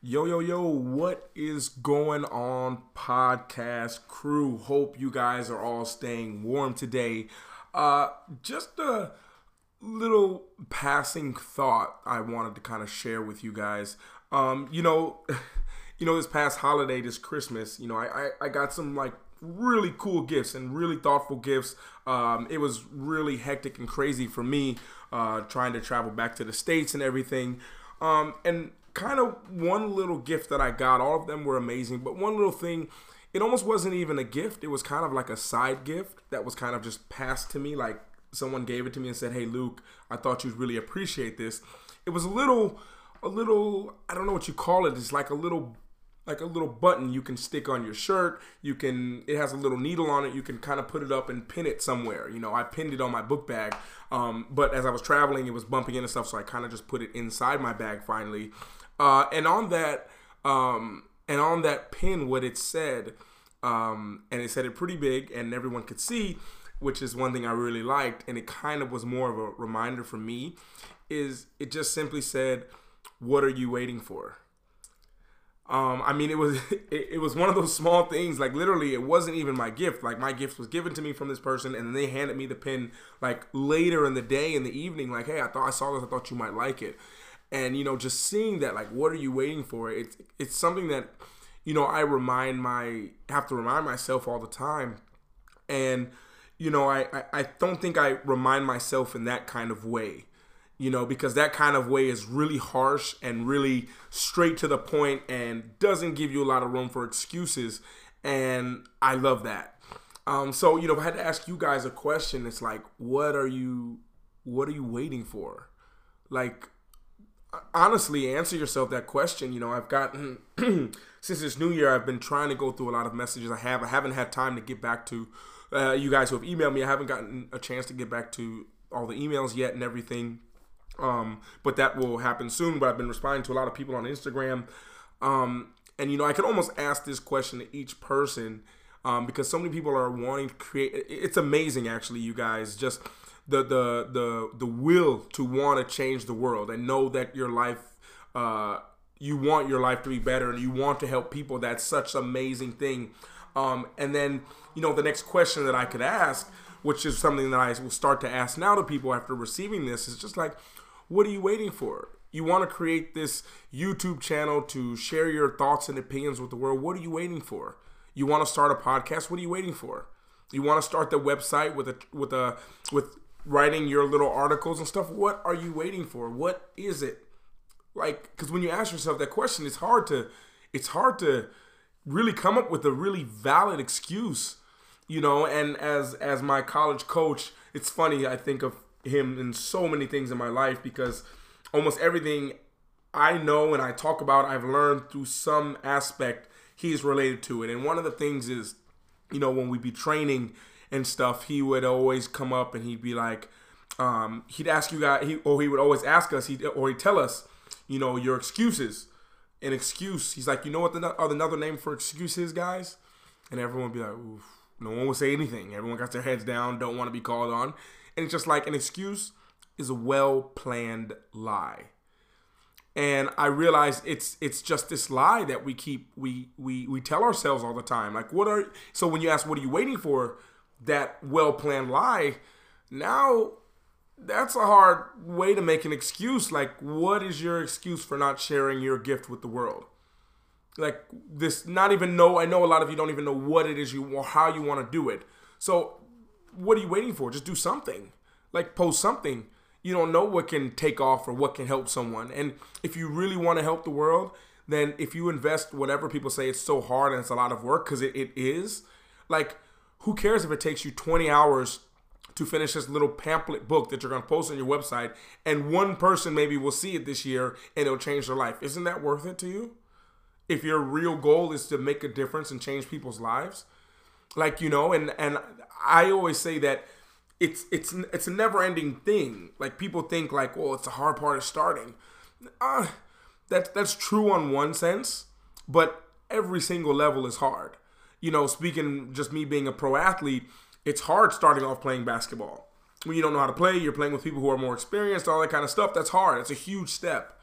Yo, yo, yo, what is going on, podcast crew? Hope you guys are all staying warm today. Uh, just a little passing thought I wanted to kind of share with you guys. Um, you know, you know, this past holiday, this Christmas, you know, I, I, I got some like really cool gifts and really thoughtful gifts. Um, it was really hectic and crazy for me, uh, trying to travel back to the States and everything. Um, and kind of one little gift that I got. All of them were amazing, but one little thing, it almost wasn't even a gift. It was kind of like a side gift that was kind of just passed to me. Like someone gave it to me and said, "Hey, Luke, I thought you'd really appreciate this." It was a little, a little. I don't know what you call it. It's like a little like a little button you can stick on your shirt. You can it has a little needle on it. You can kind of put it up and pin it somewhere. You know, I pinned it on my book bag. Um, but as I was traveling, it was bumping into stuff, so I kind of just put it inside my bag finally. Uh, and on that, um, and on that pin, what it said, um, and it said it pretty big, and everyone could see, which is one thing I really liked, and it kind of was more of a reminder for me. Is it just simply said, "What are you waiting for?" Um, I mean, it was it, it, was one of those small things. Like literally, it wasn't even my gift. Like my gift was given to me from this person, and then they handed me the pin like later in the day, in the evening. Like, hey, I thought I saw this. I thought you might like it and you know just seeing that like what are you waiting for? It's it's something that you know i remind my have to remind myself all the time. And you know I, I i don't think i remind myself in that kind of way you know because that kind of way is really harsh and really straight to the point and doesn't give you a lot of room for excuses. And i love that. Um, so you know if i had to ask you guys a question it's like what are you what are you waiting for? Like honestly answer yourself that question. You know, I've gotten since this new year, I've been trying to go through a lot of messages. I have I haven't had time to get back to uh, you guys who have emailed me. I haven't gotten a chance to get back to all the emails yet and everything. Um, but that will happen soon. But I've been responding to a lot of people on Instagram. Um, and you know, I could almost ask this question to each person um, because so many people are wanting to create. It's amazing, actually, you guys. Just the the the the will to want to change the world and know that your life uh, you want your life to be better and you want to help people that's such an amazing thing. Um, and then you know the next question that i could ask which is something that i will start to ask now to people after receiving this is just like what are you waiting for? You want to create this youtube channel to share your thoughts and opinions with the world. What are you waiting for? You want to start a podcast? What are you waiting for? You want to start the website with a with a with writing your little articles and stuff, what are you waiting for? What is it? Like, because when you ask yourself that question, it's hard to, it's hard to really come up with a really valid excuse, you know. And as as my college coach, it's funny. I think of him in so many things in my life because almost everything I know and I talk about, I've learned through some aspect he's related to it. And one of the things is, you know, when we be training and stuff, he would always come up and he'd be like, um, he'd ask you guys, he, or he would always ask us, he or he'd tell us, you know, your excuses. An excuse. He's like, you know what the other another name for excuses, guys? And everyone would be like, Oof. no one would say anything. Everyone got their heads down, don't want to be called on, and it's just like an excuse is a well planned lie. And I realize it's it's just this lie that we keep we we we tell ourselves all the time. Like, what are so when you ask, what are you waiting for? That well planned lie, now that's a hard way to make an excuse. Like, what is your excuse for not sharing your gift with the world? Like this, not even know. I know a lot of you don't even know what it is you how you want to do it. So, what are you waiting for? Just do something. Like post something. You don't know what can take off or what can help someone. And if you really want to help the world, then if you invest whatever people say it's so hard and it's a lot of work because it, it is, like who cares if it takes you 20 hours to finish this little pamphlet book that you're going to post on your website and one person maybe will see it this year and it'll change their life? Isn't that worth it to you? If your real goal is to make a difference and change people's lives? Like, you know, and and I always say that it's it's it's a never-ending thing. Like people think like, "Well, it's the hard part of starting." Uh, that that's true on one sense, but every single level is hard you know, speaking just me being a pro athlete, it's hard starting off playing basketball. When you don't know how to play, you're playing with people who are more experienced, all that kind of stuff. That's hard. It's a huge step.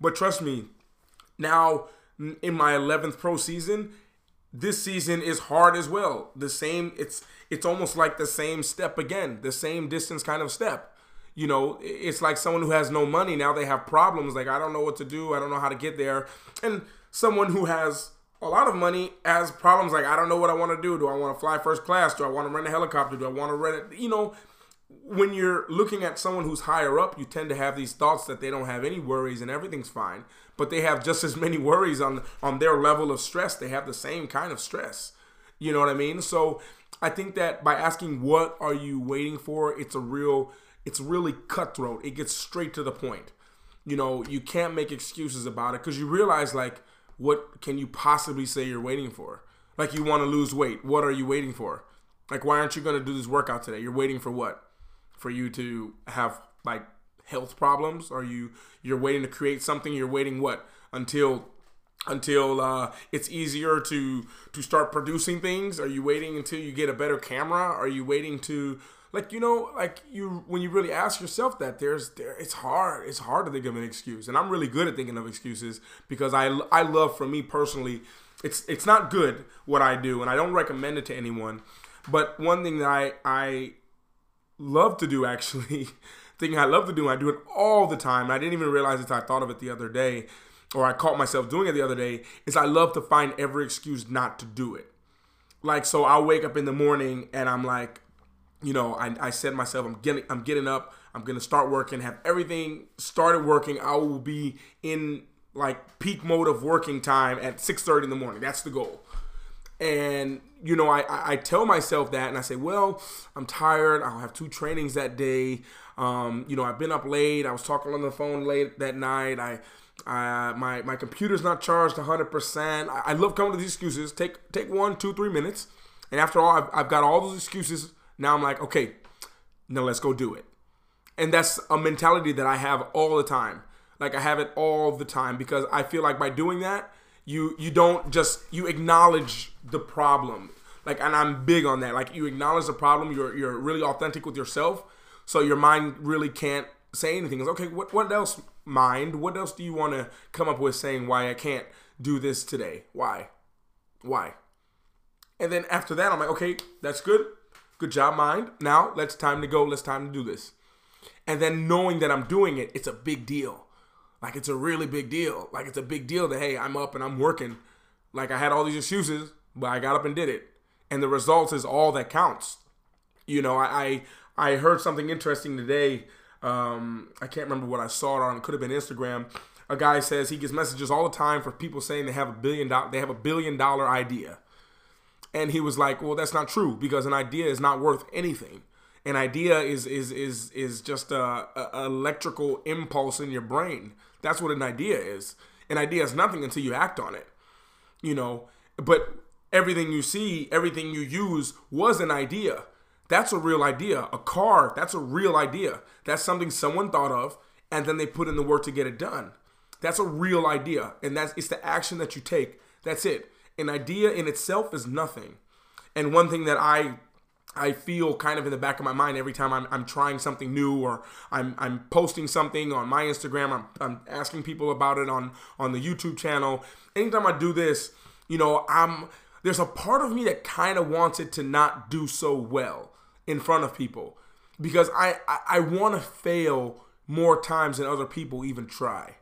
But trust me, Now, in my 11th pro season, this season is hard as well. The same, it's it's almost like the same step again, the same distance kind of step. You know, it's like someone who has no money now they have problems. Like I don't know what to do. I don't know how to get there. And someone who has a lot of money has problems like I don't know what I want to do. Do I want to fly first class? Do I want to rent a helicopter? Do I want to rent it? You know, when you're looking at someone who's higher up, you tend to have these thoughts that they don't have any worries and everything's fine, but they have just as many worries on on their level of stress. They have the same kind of stress. You know what I mean? So I think that by asking what are you waiting for, it's a real it's really cutthroat. It gets straight to the point. You know, you can't make excuses about it because you realize like what can you possibly say you're waiting for? Like you want to lose weight. What are you waiting for? Like why aren't you going to do this workout today? You're waiting for what? For you to have like health problems? Are you you're waiting to create something? You're waiting what? Until until uh, it's easier to to start producing things? Are you waiting until you get a better camera? Are you waiting to like you know like you when you really ask yourself that there's there it's hard it's hard to think of an excuse and i'm really good at thinking of excuses because i i love for me personally it's it's not good what i do and i don't recommend it to anyone but one thing that i i love to do actually thing i love to do and i do it all the time i didn't even realize it i thought of it the other day or I caught myself doing it the other day, is I love to find every excuse not to do it. Like so I'll wake up in the morning and I'm like, you know, I, I said myself, I'm getting I'm getting up, I'm gonna start working, have everything started working. I will be in like peak mode of working time at 6:30 in the morning. That's the goal. And you know, I, I tell myself that, and I say, well, I'm tired. I'll have two trainings that day. Um, you know, I've been up late. I was talking on the phone late that night. I uh, my my computer's not charged 100%. I, I love coming to these excuses. Take take one, two, three minutes, and after all, I've, I've got all those excuses. Now I'm like, okay, now let's go do it. And that's a mentality that I have all the time. Like I have it all the time because I feel like by doing that, you you don't just you acknowledge the problem. Like and I'm big on that. Like you acknowledge the problem. You're you're really authentic with yourself. So your mind really can't say anything. It's okay. What what else mind, what else do you want to come up with saying why I can't do this today? Why? Why? And then after that, I'm like, okay, that's good. Good job, mind. Now let's time to go. Let's time to do this. And then knowing that I'm doing it, it's a big deal. Like it's a really big deal. Like it's a big deal that hey, I'm up and I'm working. Like I had all these excuses, but I got up and did it. And the results is all that counts. You know, I I, I heard something interesting today um, I can't remember what I saw it on. It could have been Instagram. A guy says he gets messages all the time for people saying they have a billion dollar they have a billion dollar idea, and he was like, "Well, that's not true because an idea is not worth anything. An idea is is is is just a, a electrical impulse in your brain. That's what an idea is. An idea is nothing until you act on it. You know, but everything you see, everything you use was an idea." That's a real idea. A car, that's a real idea. That's something someone thought of and then they put in the work to get it done. That's a real idea. And that's it's the action that you take. That's it. An idea in itself is nothing. And one thing that I I feel kind of in the back of my mind every time I'm, I'm trying something new or I'm, I'm posting something on my Instagram, I'm, I'm asking people about it on, on the YouTube channel. Anytime I do this, you know, I'm there's a part of me that kind of wants it to not do so well in front of people because I, I, I want to fail more times than other people even try.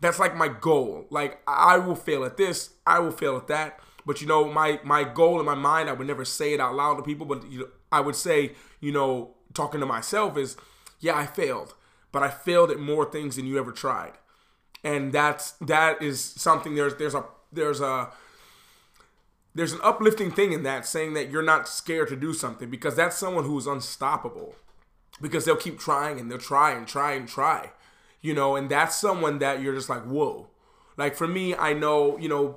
That's like my goal. Like I will fail at this, I will fail at that. But you know, my my goal in my mind, I would never say it out loud to people, but you know, I would say, you know, talking to myself is, yeah, I failed, but I failed at more things than you ever tried, and that's that is something. There's there's a there's a there's an uplifting thing in that saying that you're not scared to do something because that's someone who is unstoppable because they'll keep trying and they'll try and try and try you know and that's someone that you're just like whoa. Like for me i know you know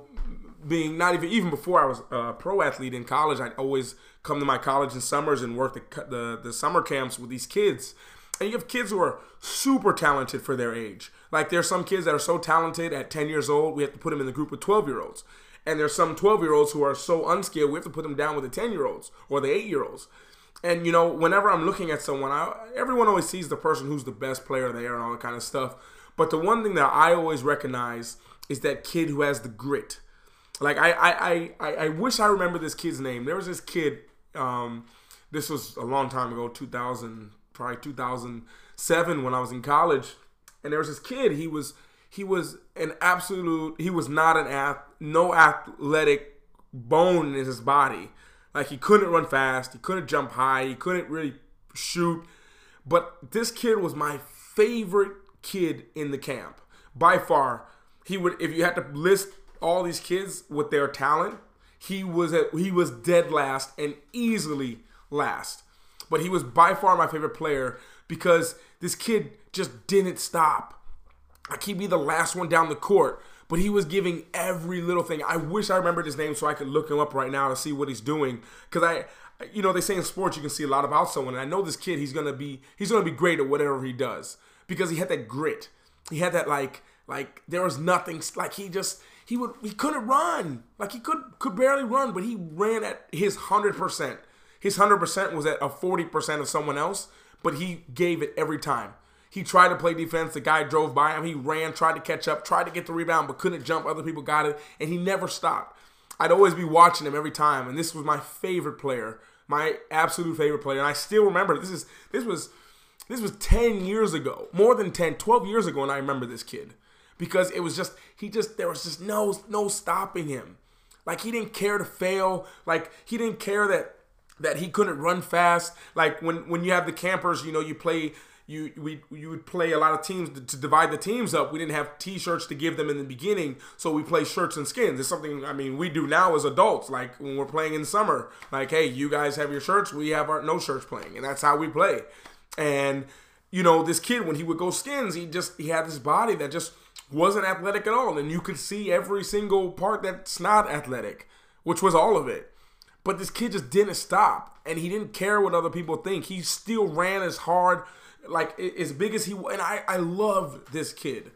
being not even even before i was a pro athlete in college i'd always come to my college in summers and work the, the, the summer camps with these kids. And you have kids who are super talented for their age. Like there's some kids that are so talented at 10 years old we have to put them in the group with 12 year olds and there's some 12 year olds who are so unskilled, we have to put them down with the 10 year olds or the 8 year olds. And, you know, whenever I'm looking at someone, I, everyone always sees the person who's the best player there and all that kind of stuff. But the one thing that I always recognize is that kid who has the grit. Like I I, I, I wish I remember this kid's name. There was this kid. Um, this was a long time ago, 2000, probably 2007 when I was in college, and there was this kid. He was he was an absolute. He was not an ath, no athletic bone in his body. Like he couldn't run fast, he couldn't jump high, he couldn't really shoot. But this kid was my favorite kid in the camp by far. He would, if you had to list all these kids with their talent, he was at, he was dead last and easily last. But he was by far my favorite player because this kid just didn't stop. Like he'd be the last one down the court, but he was giving every little thing. I wish I remembered his name so I could look him up right now to see what he's doing. Because I, you know, they say in sports you can see a lot about someone, and I know this kid. He's gonna be he's gonna be great at whatever he does because he had that grit. He had that like like there was nothing like he just he would he couldn't run like he could could barely run, but he ran at his hundred percent. His hundred percent was at a forty percent of someone else, but he gave it every time. He tried to play defense. The guy drove by him. He ran, tried to catch up, tried to get the rebound, but couldn't jump. Other people got it, and he never stopped. I'd always be watching him every time, and this was my favorite player, my absolute favorite player. And I still remember this is this was this was 10 years ago, more than 10, 12 years ago, and I remember this kid because it was just he just there was just no no stopping him. Like he didn't care to fail. Like he didn't care that that he couldn't run fast. Like when when you have the campers, you know, you play you we you would play a lot of teams to, to, divide the teams up. We didn't have T-shirts to give them in the beginning, so we play shirts and skins. It's something I mean we do now as adults. Like when we're playing in summer, like hey, you guys have your shirts, we have our no shirts playing, and that's how we play. And you know this kid when he would go skins, he just he had this body that just wasn't athletic at all, and you could see every single part that's not athletic, which was all of it. But this kid just didn't stop, and he didn't care what other people think. He still ran as hard like as big as he and I I love this kid,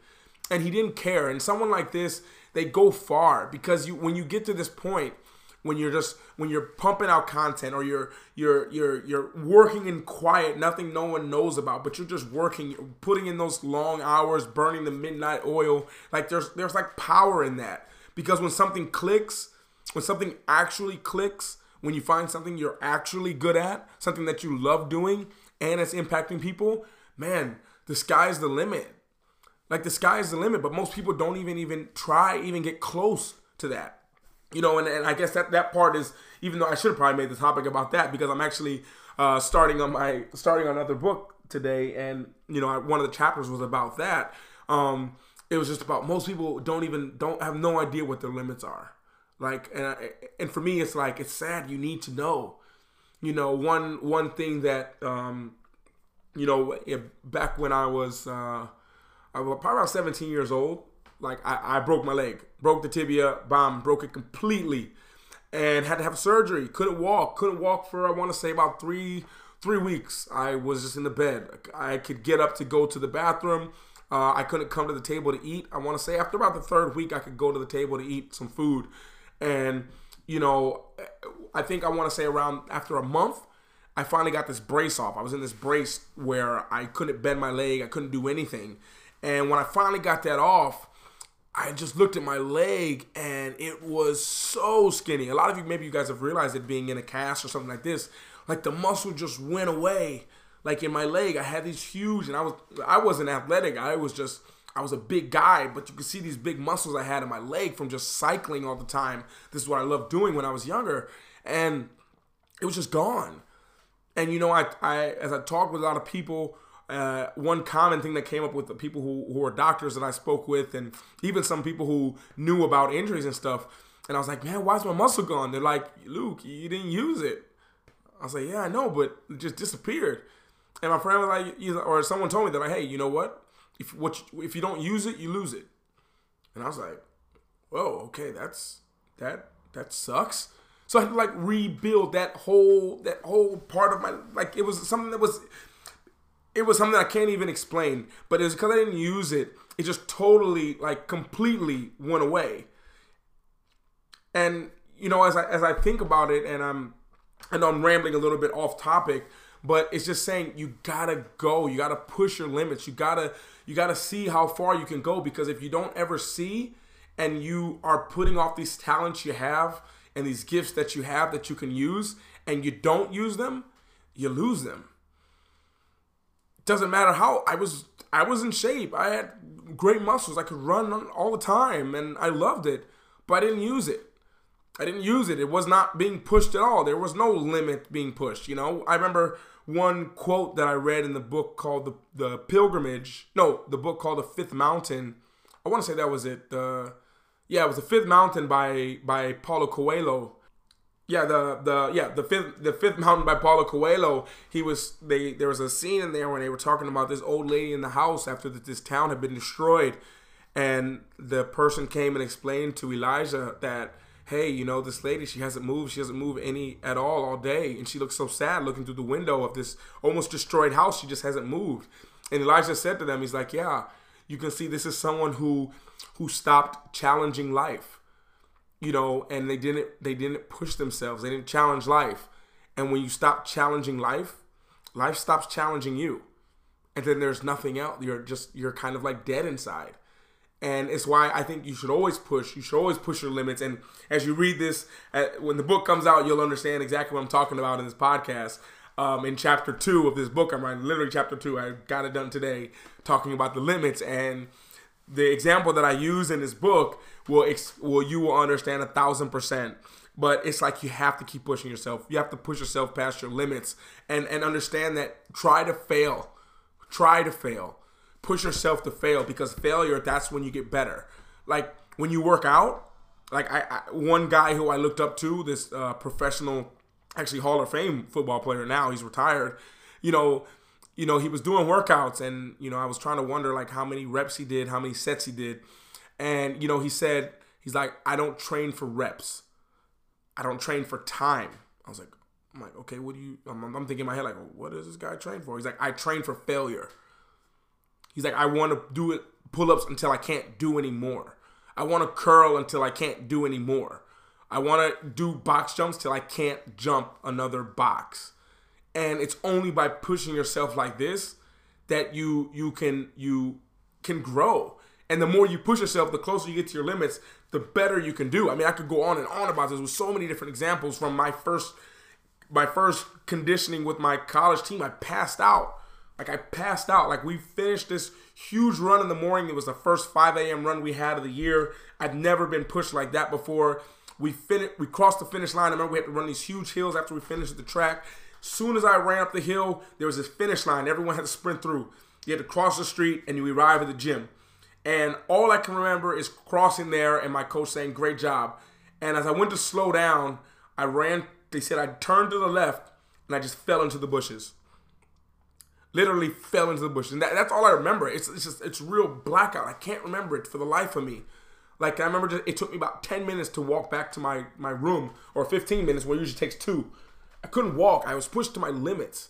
and he didn't care. And someone like this, they go far because you when you get to this point when you're just when you're pumping out content or you're you're you're you're working in quiet nothing no one knows about but you're just working putting in those long hours burning the midnight oil like there's there's like power in that because when something clicks when something actually clicks when you find something you're actually good at something that you love doing and it's impacting people, man, the sky's the limit. Like the sky's the limit, but most people don't even even try, even get close to that. You know, and, and I guess that that part is even though I should have probably made the topic about that because I'm actually uh, starting on my starting another book today, and you know, I, one of the chapters was about that. Um, it was just about most people don't even don't have no idea what their limits are. Like, and and for me, it's like it's sad. You need to know you know, one one thing that um, you know, back when I was uh, I was probably about 17 years old, like I, I broke my leg, broke the tibia, bomb, broke it completely, and had to have surgery. Couldn't walk, couldn't walk for I want to say about three three weeks. I was just in the bed. I could get up to go to the bathroom. Uh, I couldn't come to the table to eat. I want to say after about the third week, I could go to the table to eat some food, and you know, I think I want to say around after a month, I finally got this brace off. I was in this brace where I couldn't bend my leg, I couldn't do anything. And when I finally got that off, I just looked at my leg and it was so skinny. A lot of you, maybe you guys have realized it being in a cast or something like this. Like the muscle just went away. Like in my leg, I had these huge, and I was I wasn't athletic. I was just I was a big guy, but you could see these big muscles I had in my leg from just cycling all the time. This is what I loved doing when I was younger, and it was just gone. And you know, I, I as I talked with a lot of people, uh, one common thing that came up with the people who, who were doctors that I spoke with, and even some people who knew about injuries and stuff. And I was like, man, why's my muscle gone? They're like, Luke, you didn't use it. I was like, yeah, I know, but it just disappeared. And my friend was like, or someone told me that, like, hey, you know what? If what you, if you don't use it, you lose it. And I was like, whoa, okay, that's that that sucks. So I had to like rebuild that whole that whole part of my like it was something that was it was something I can't even explain. But it was because I didn't use it, it just totally like completely went away. And you know, as I as I think about it, and I'm I know I'm rambling a little bit off topic, but it's just saying you gotta go, you gotta push your limits, you gotta you got to see how far you can go because if you don't ever see and you are putting off these talents you have and these gifts that you have that you can use and you don't use them, you lose them. Doesn't matter how I was I was in shape. I had great muscles. I could run all the time and I loved it, but I didn't use it. I didn't use it. It was not being pushed at all. There was no limit being pushed, you know? I remember one quote that I read in the book called the the Pilgrimage. No, the book called The Fifth Mountain. I want to say that was it. The yeah, it was The Fifth Mountain by by Paulo Coelho. Yeah, the the yeah the fifth the Fifth Mountain by Paulo Coelho. He was they there was a scene in there when they were talking about this old lady in the house after that this town had been destroyed, and the person came and explained to Elijah that hey, you know, this lady, she hasn't moved. She hasn't moved any at all all day. And she looks so sad looking through the window of this almost destroyed house. She just hasn't moved. And Elijah said to them, he's like, yeah, you can see this is someone who who stopped challenging life. You know, and they didn't they didn't push themselves. They didn't challenge life. And when you stop challenging life, life stops challenging you. And then there's nothing else. You're just you're kind of like dead inside and it's why I think you should always push. You should always push your limits. And as you read this, uh, when the book comes out, you'll understand exactly what I'm talking about in this podcast. Um, in chapter two of this book, I'm writing literally chapter two. I got it done today, talking about the limits and the example that I use in this book will ex- will you will understand a thousand percent. But it's like you have to keep pushing yourself. You have to push yourself past your limits and and understand that try to fail, try to fail push yourself to fail because failure that's when you get better. Like when you work out like I, I one guy who i looked up to this uh, professional actually hall of fame football player now he's retired you know you know he was doing workouts and you know i was trying to wonder like how many reps he did how many sets he did. And you know he said he's like i don't train for reps. I don't train for time. I was like i'm like okay what do you i'm, I'm thinking in my head like what does this guy train for? He's like i train for failure He's like, I want to do it pull ups until I can't do anymore. I want to curl until I can't do anymore. I want to do box jumps till I can't jump another box. And it's only by pushing yourself like this that you you can you can grow. And the more you push yourself, the closer you get to your limits, the better you can do. I mean, I could go on and on about this with so many different examples from my first my first conditioning with my college team. I passed out like I passed out. Like we finished this huge run in the morning. It was the first 5 a.m. run we had of the year. I'd never been pushed like that before. We finished. We crossed the finish line. I remember we had to run these huge hills after we finished the track. As soon as I ran up the hill, there was this finish line. Everyone had to sprint through. You had to cross the street, and you arrive at the gym. And all I can remember is crossing there, and my coach saying, "Great job." And as I went to slow down, I ran. They said I turned to the left, and I just fell into the bushes literally fell into the bush. And that, that's all I remember. It's, it's just it's real blackout. I can't remember it for the life of me. Like I remember, just, it took me about ten minutes to walk back to my my room, or fifteen minutes, where it usually takes two. I couldn't walk. I was pushed to my limits.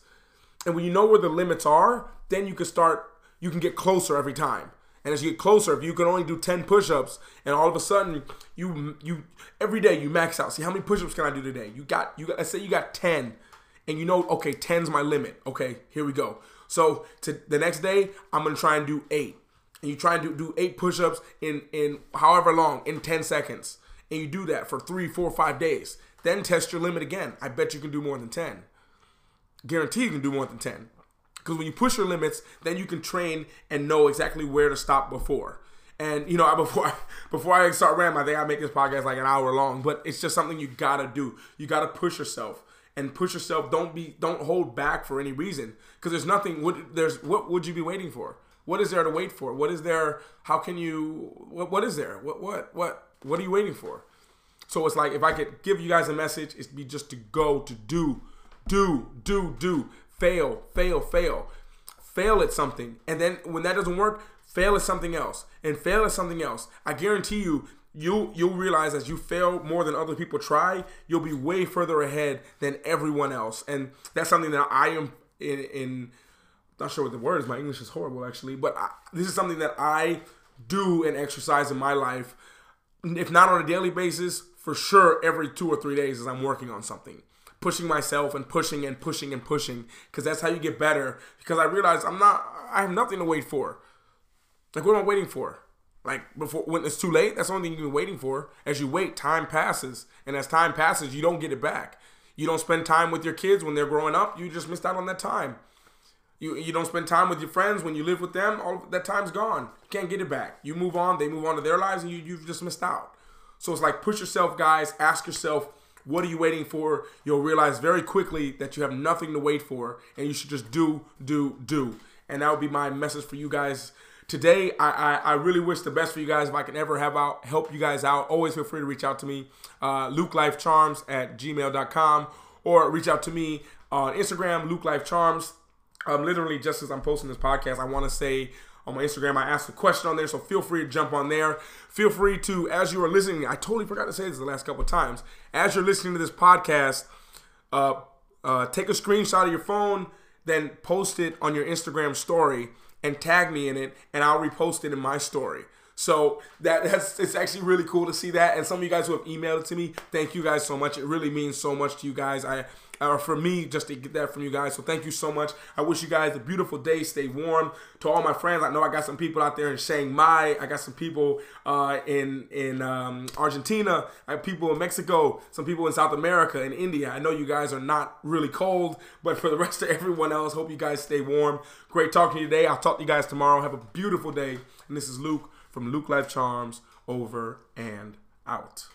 And when you know where the limits are, then you can start. You can get closer every time. And as you get closer, if you can only do 10 push-ups and all of a sudden you you every day you max out. See how many push-ups can I do today? You got you got let's say you got 10 and you know, okay, 10's my limit. Okay, here we go. So to the next day, I'm gonna try and do eight. And you try and do, do eight push-ups in in however long, in 10 seconds. And you do that for three, four, five days. Then test your limit again. I bet you can do more than 10. Guarantee you can do more than 10. Because when you push your limits, then you can train and know exactly where to stop before. And you know, before before I start rambling, I think I make this podcast like an hour long, but it's just something you gotta do. You gotta push yourself and push yourself. Don't be don't hold back for any reason because there's nothing. What there's what would you be waiting for? What is there to wait for? What is there? How can you? What what is there? What what what what are you waiting for? So it's like if I could give you guys a message, it'd be just to go to do, do, do, do, fail, fail, fail, fail at something, and then when that doesn't work, fail at something else, and fail at something else. I guarantee you, you you'll realize as you fail more than other people try, you'll be way further ahead than everyone else. And that's something that I am in in not sure what the word is. My English is horrible actually, but I, this is something that I do and exercise in my life. If not on a daily basis, for sure every two or three days as I'm working on something. Pushing myself and pushing and pushing and pushing because that's how you get better. Because I realize I'm not, I have nothing to wait for. Like, what am I waiting for? Like before when it's too late. That's the only thing you've been waiting for. As you wait, time passes, and as time passes, you don't get it back. You don't spend time with your kids when they're growing up. You just missed out on that time. You you don't spend time with your friends when you live with them. All that time's gone. You can't get it back. You move on. They move on to their lives, and you you've just missed out. So it's like push yourself, guys. Ask yourself, what are you waiting for? You'll realize very quickly that you have nothing to wait for, and you should just do, do, do. And that would be my message for you guys today. I, I, I really wish the best for you guys. If I can ever have out help you guys out, always feel free to reach out to me, uh, LukeLifeCharms at gmail.com, or reach out to me on Instagram, Luke Life Charms. Um, literally, just as I'm posting this podcast, I want to say on my Instagram. I asked a question on there, so feel free to jump on there. Feel free to, as you are listening, I totally forgot to say this the last couple of times. As you're listening to this podcast, uh, uh, take a screenshot of your phone, then post it on your Instagram story and tag me in it, and I'll repost it in my story. So that that's it's actually really cool to see that. And some of you guys who have emailed it to me, thank you guys so much. It really means so much to you guys. I or for me just to get that from you guys. So thank you so much. I wish you guys a beautiful day. Stay warm. To all my friends, I know I got some people out there in Chiang Mai. I got some people uh, in in um, Argentina. I have people in Mexico. Some people in South America and India. I know you guys are not really cold, but for the rest of everyone else, hope you guys stay warm. Great talking to you today. I'll talk to you guys tomorrow. Have a beautiful day. And this is Luke from Luke Life Charms over and out.